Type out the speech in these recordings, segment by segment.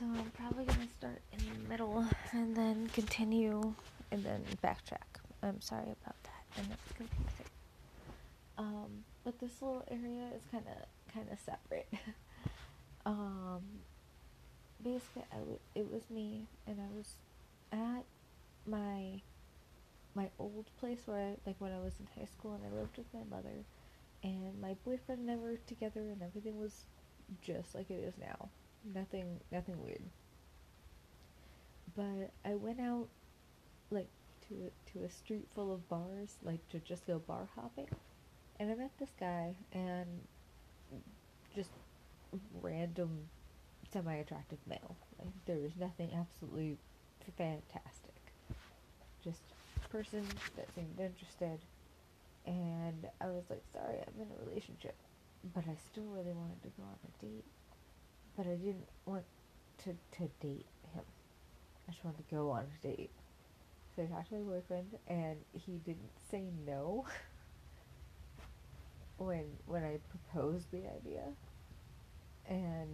So I'm probably gonna start in the middle and then continue and then backtrack. I'm sorry about that, and it's confusing. Um, but this little area is kind of kind of separate. um, basically, I w- it was me, and I was at my my old place where I like when I was in high school, and I lived with my mother, and my boyfriend and I were together, and everything was just like it is now. Nothing, nothing weird. But I went out like to to a street full of bars, like to just go bar hopping, and I met this guy and just random semi-attractive male. Like there was nothing absolutely fantastic. Just person that seemed interested, and I was like, sorry, I'm in a relationship, but I still really wanted to go on a date, but I didn't want to to date him. I just wanted to go on a date. So I talked to my boyfriend, and he didn't say no when when I proposed the idea. And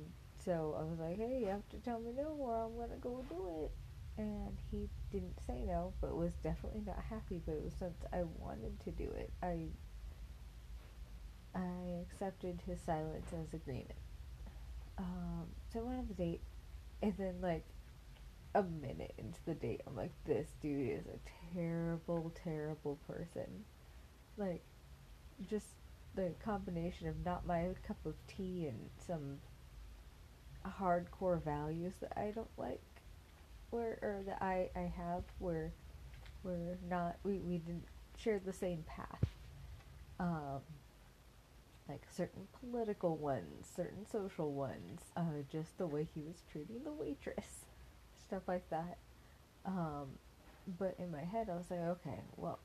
so I was like, hey, you have to tell me no, or I'm gonna go do it. And he didn't say no, but was definitely not happy. But it was since I wanted to do it, I I accepted his silence as agreement. Um, so I went on the date, and then like a minute into the date, I'm like, this dude is a terrible, terrible person. Like, just the combination of not my cup of tea and some hardcore values that I don't like, where or that I I have where we're not we we didn't share the same path. Um, like certain political ones, certain social ones, uh, just the way he was treating the waitress stuff like that. Um, but in my head, I was like, okay, well,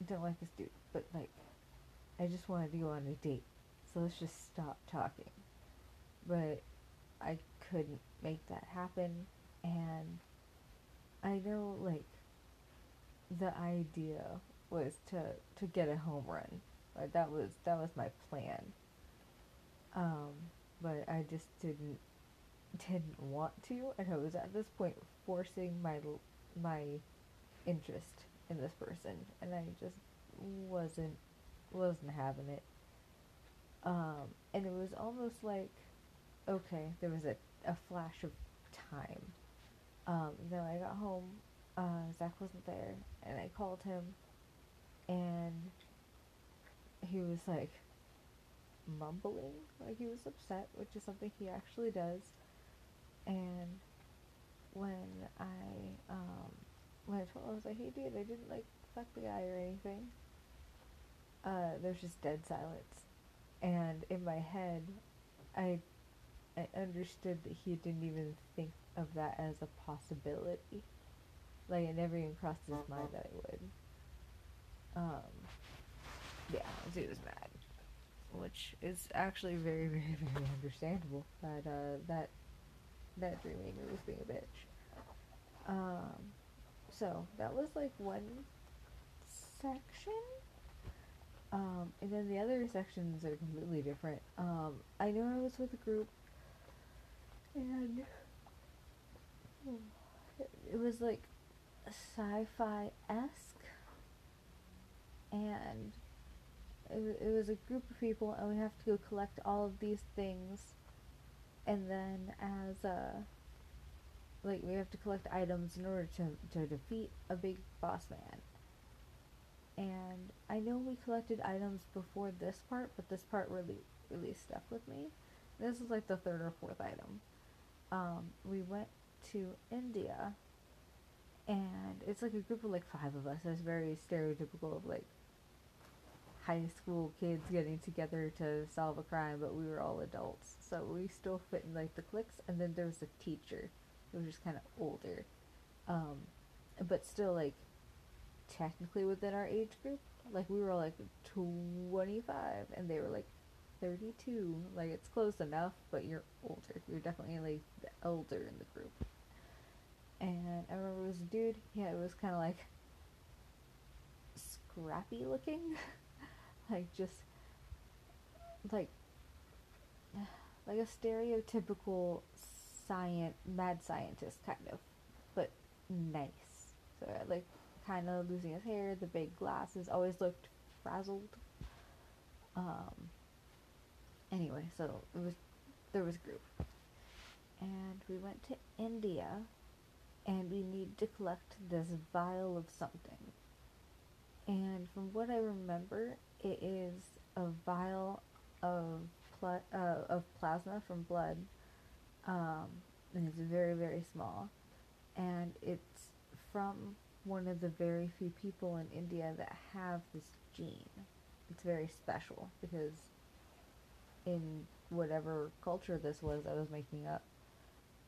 I don't like this dude, but like, I just wanted to go on a date, so let's just stop talking. But I couldn't make that happen, and I know like the idea was to to get a home run. Like that was that was my plan. Um, but I just didn't didn't want to, and I was at this point forcing my my interest in this person, and I just wasn't wasn't having it. Um, and it was almost like, okay, there was a, a flash of time. Um, then I got home, uh, Zach wasn't there, and I called him, and he was like mumbling, like he was upset, which is something he actually does and when I um when I told him, I was like, hey dude, I didn't like fuck the guy or anything. Uh, there's just dead silence, and in my head, I I understood that he didn't even think of that as a possibility. Like it never even crossed his mind that I would. Um, yeah, he was mad, which is actually very, very, very understandable. That uh, that that Dreamweaver was being a bitch. Um, so that was like one section. Um, and then the other sections are completely different. Um, I know I was with a group, and it was like sci-fi esque, and it, it was a group of people, and we have to go collect all of these things and then as a like we have to collect items in order to to defeat a big boss man. And I know we collected items before this part, but this part really really stuck with me. This is like the third or fourth item. Um, we went to India, and it's like a group of like five of us. It's very stereotypical of like high school kids getting together to solve a crime, but we were all adults, so we still fit in like the cliques. And then there was a teacher who was just kind of older, um, but still like technically within our age group. Like we were all like twenty five, and they were like thirty two. Like it's close enough, but you're older. You're definitely like the elder in the group. And I remember it was a dude. Yeah, it was kind of like scrappy looking. like just like like a stereotypical science, mad scientist kind of, but nice. So like kind of losing his hair, the big glasses, always looked frazzled. Um. Anyway, so it was there was a group, and we went to India, and we needed to collect this vial of something. And from what I remember, it is a vial of pla- uh, of plasma from blood, um, and it's very very small, and it's from one of the very few people in India that have this gene. It's very special because in whatever culture this was I was making up,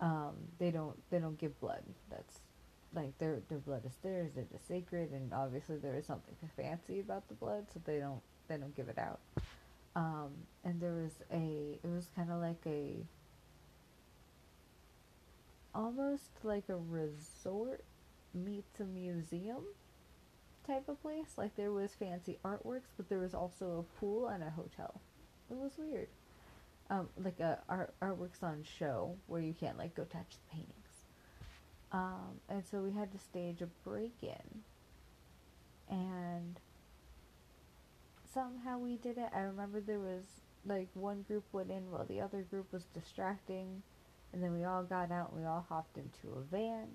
um, they don't they don't give blood. That's like their their blood is theirs. It is sacred, and obviously there is something fancy about the blood, so they don't they don't give it out. Um, and there was a it was kind of like a almost like a resort meets a museum type of place. Like there was fancy artworks, but there was also a pool and a hotel. It was weird. Um, like a art artworks on show where you can't like go touch the paintings. Um, and so we had to stage a break in. And somehow we did it. I remember there was like one group went in while the other group was distracting. And then we all got out and we all hopped into a van.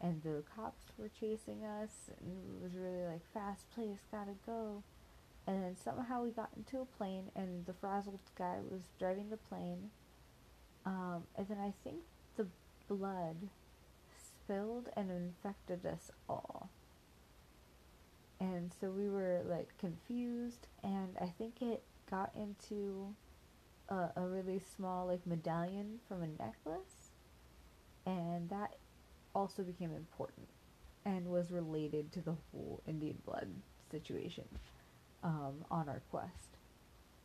And the cops were chasing us. And it was really like, fast, please, gotta go. And then somehow we got into a plane and the frazzled guy was driving the plane. Um, and then I think the blood spilled and infected us all. And so we were like confused, and I think it got into a, a really small like medallion from a necklace, and that also became important and was related to the whole Indian blood situation um, on our quest.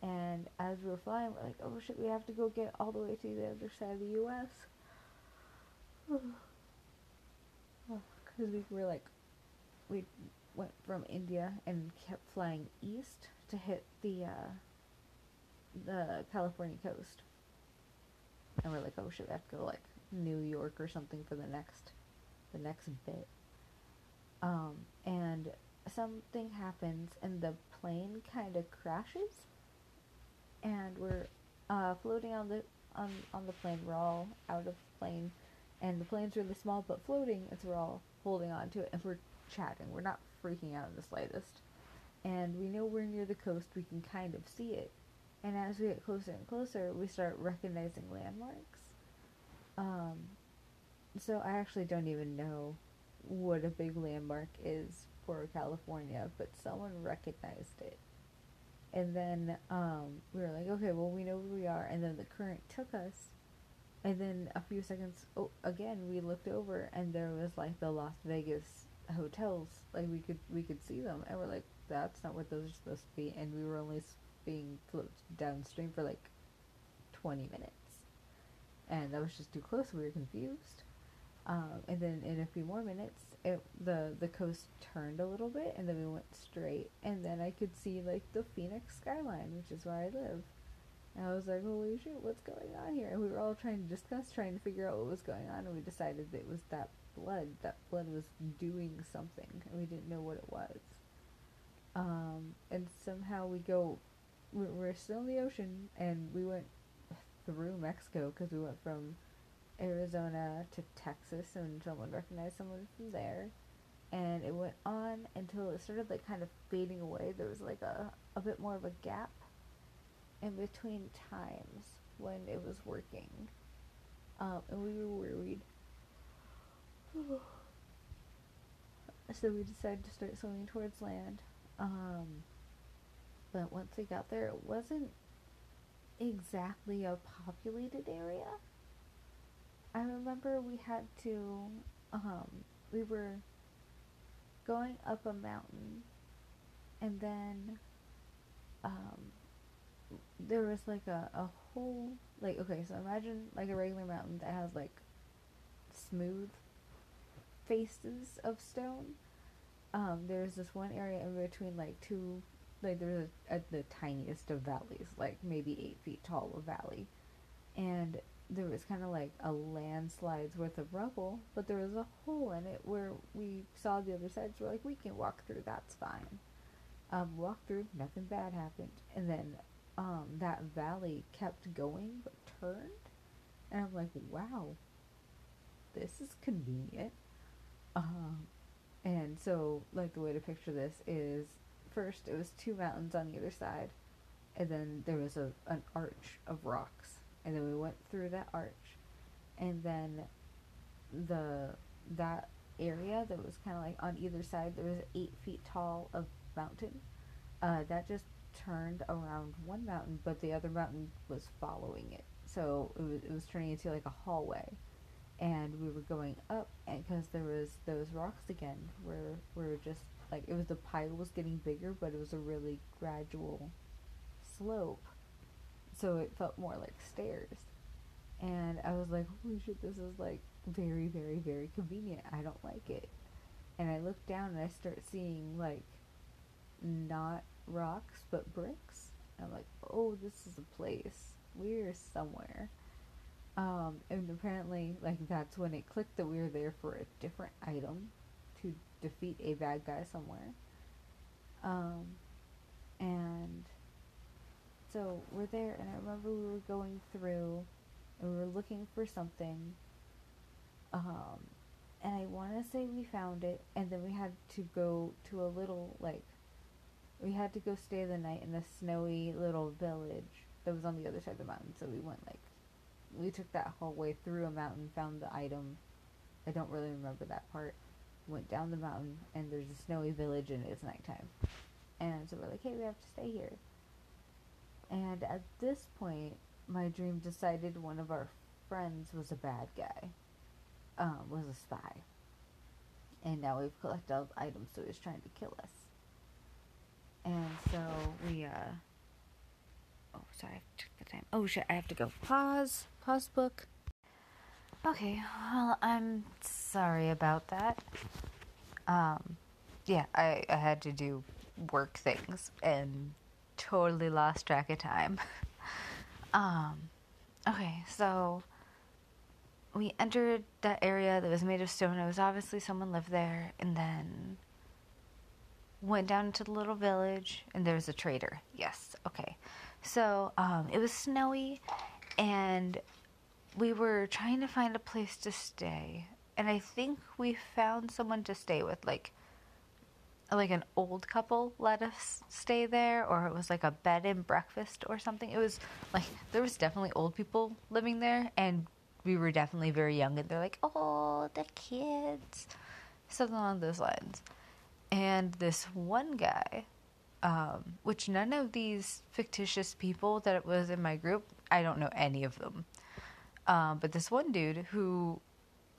And as we were flying, we're like, oh shit, we have to go get all the way to the other side of the U.S. Because we were like, we went from India and kept flying east to hit the uh, the California coast. And we're like, oh shit, we have to go like New York or something for the next the next bit. Um, and something happens and the plane kind of crashes and we're uh, floating on the on, on the plane we're all out of the plane and the plane's really small but floating and so we're all holding on to it and we're chatting we're not freaking out in the slightest and we know we're near the coast we can kind of see it and as we get closer and closer we start recognizing landmarks um, so i actually don't even know what a big landmark is for California, but someone recognized it. And then um, we were like, okay, well, we know where we are. And then the current took us. And then a few seconds, oh, again, we looked over, and there was like the Las Vegas hotels. Like we could we could see them, and we're like, that's not what those are supposed to be. And we were only being floated downstream for like twenty minutes, and that was just too close. We were confused. Um, and then in a few more minutes, it the the coast turned a little bit, and then we went straight, and then I could see like the Phoenix skyline, which is where I live. And I was like, "Holy shit, what's going on here?" And we were all trying to discuss, trying to figure out what was going on, and we decided that it was that blood. That blood was doing something, and we didn't know what it was. Um, and somehow we go, we're still in the ocean, and we went through Mexico because we went from Arizona to Texas, and someone recognized someone from there. And it went on until it started like kind of fading away. There was like a, a bit more of a gap in between times when it was working. Um, and we were worried. so we decided to start swimming towards land. Um, but once we got there, it wasn't exactly a populated area. I remember we had to, um, we were going up a mountain, and then, um, there was like a, a whole, like, okay, so imagine like a regular mountain that has like smooth faces of stone. Um, there's this one area in between like two, like there's a, a, the tiniest of valleys, like maybe eight feet tall of valley, and there was kind of like a landslide's worth of rubble, but there was a hole in it where we saw the other side. So we're like, we can walk through. That's fine. Um, walked through, nothing bad happened, and then um, that valley kept going but turned, and I'm like, wow, this is convenient. Um, and so, like the way to picture this is, first it was two mountains on either side, and then there was a an arch of rocks, and then we went through that arch, and then the that area that was kind of like on either side there was eight feet tall of mountain uh, that just turned around one mountain but the other mountain was following it. So it was, it was turning into like a hallway. And we were going up and because there was those rocks again where we're just like it was the pile was getting bigger but it was a really gradual slope. So it felt more like stairs. And i was like holy shit this is like very very very convenient. I don't like it. And i look down and i start seeing like not rocks but bricks i'm like oh this is a place we're somewhere um, and apparently, like that's when it clicked that we were there for a different item to defeat a bad guy somewhere. Um, and so we're there, and I remember we were going through, and we were looking for something. Um, and I want to say we found it, and then we had to go to a little like, we had to go stay the night in a snowy little village that was on the other side of the mountain. So we went like we took that whole way through a mountain, found the item. I don't really remember that part. Went down the mountain, and there's a snowy village, and it's nighttime. And so we're like, hey, we have to stay here. And at this point, my dream decided one of our friends was a bad guy, um, was a spy. And now we've collected all the items, so he's trying to kill us. And so we, uh, oh, sorry, I took the time. Oh shit, I have to go. Pause. Pause book. Okay, well, I'm sorry about that. Um, yeah, I, I had to do work things and totally lost track of time. um, okay, so we entered that area that was made of stone. It was obviously someone lived there, and then went down to the little village, and there was a traitor. Yes, okay. So um, it was snowy, and we were trying to find a place to stay. And I think we found someone to stay with, like like an old couple let us stay there or it was like a bed and breakfast or something it was like there was definitely old people living there and we were definitely very young and they're like oh the kids something along those lines and this one guy um, which none of these fictitious people that was in my group, I don't know any of them. Um, but this one dude who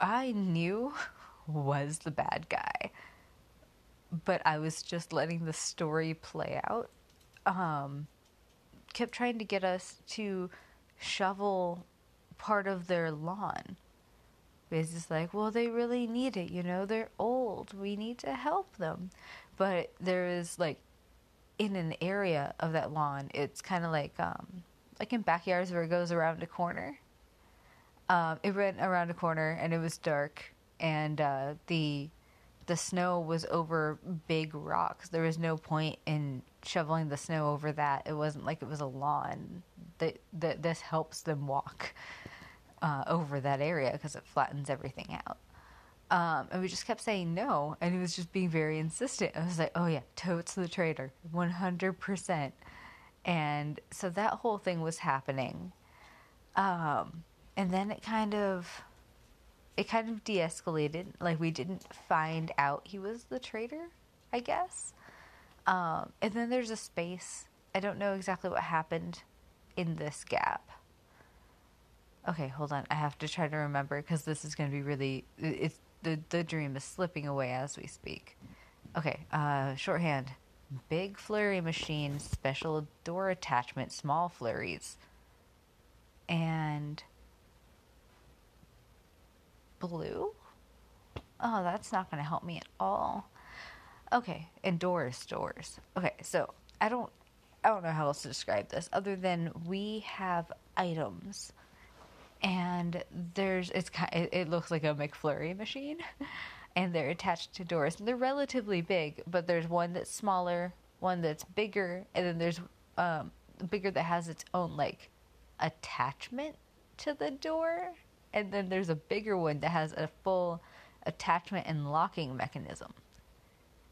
I knew was the bad guy, but I was just letting the story play out, um, kept trying to get us to shovel part of their lawn. It's just like, well, they really need it, you know, they're old. We need to help them. But there is like in an area of that lawn. It's kind of like um, like in backyards where it goes around a corner. Um, it went around a corner and it was dark, and uh, the the snow was over big rocks. There was no point in shoveling the snow over that. It wasn't like it was a lawn. That this helps them walk uh, over that area because it flattens everything out. Um, and we just kept saying no, and he was just being very insistent. I was like, "Oh yeah, totes the traitor, one hundred percent." And so that whole thing was happening, um, and then it kind of, it kind of de-escalated. Like we didn't find out he was the traitor, I guess. Um, and then there's a space. I don't know exactly what happened in this gap. Okay, hold on. I have to try to remember because this is going to be really. It's the the dream is slipping away as we speak. Okay, uh, shorthand. Big flurry machine, special door attachment, small flurries. And blue? Oh, that's not going to help me at all. Okay, and doors, doors. Okay, so I don't I don't know how else to describe this other than we have items and there's it's it looks like a McFlurry machine, and they're attached to doors. And they're relatively big, but there's one that's smaller, one that's bigger, and then there's um, bigger that has its own like attachment to the door, and then there's a bigger one that has a full attachment and locking mechanism.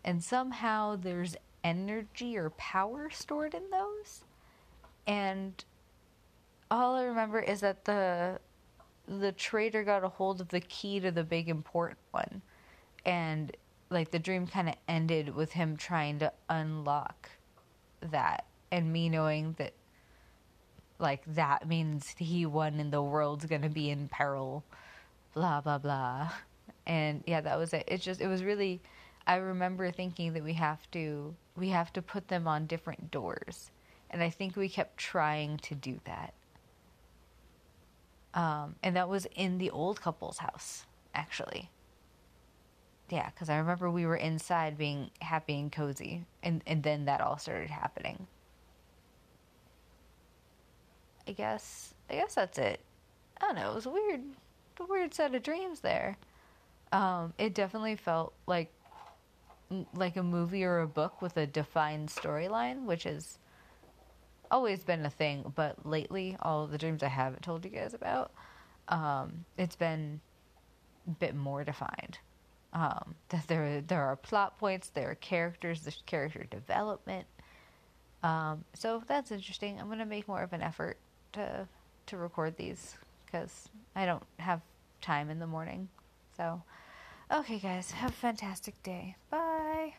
And somehow there's energy or power stored in those. And all I remember is that the the traitor got a hold of the key to the big important one. And like the dream kind of ended with him trying to unlock that and me knowing that like that means he won and the world's to be in peril blah blah blah. And yeah that was it. It's just it was really i remember thinking that we have to we have to put them on different doors. And i think we kept trying to do that um, and that was in the old couple's house, actually. Yeah, because I remember we were inside being happy and cozy, and, and then that all started happening. I guess I guess that's it. I don't know. It was a weird, a weird set of dreams there. Um, it definitely felt like like a movie or a book with a defined storyline, which is always been a thing, but lately, all the dreams I haven't told you guys about, um, it's been a bit more defined. Um, that there there are plot points, there are characters, there's character development. Um, so that's interesting. I'm gonna make more of an effort to to record these because I don't have time in the morning. So, okay, guys, have a fantastic day. Bye.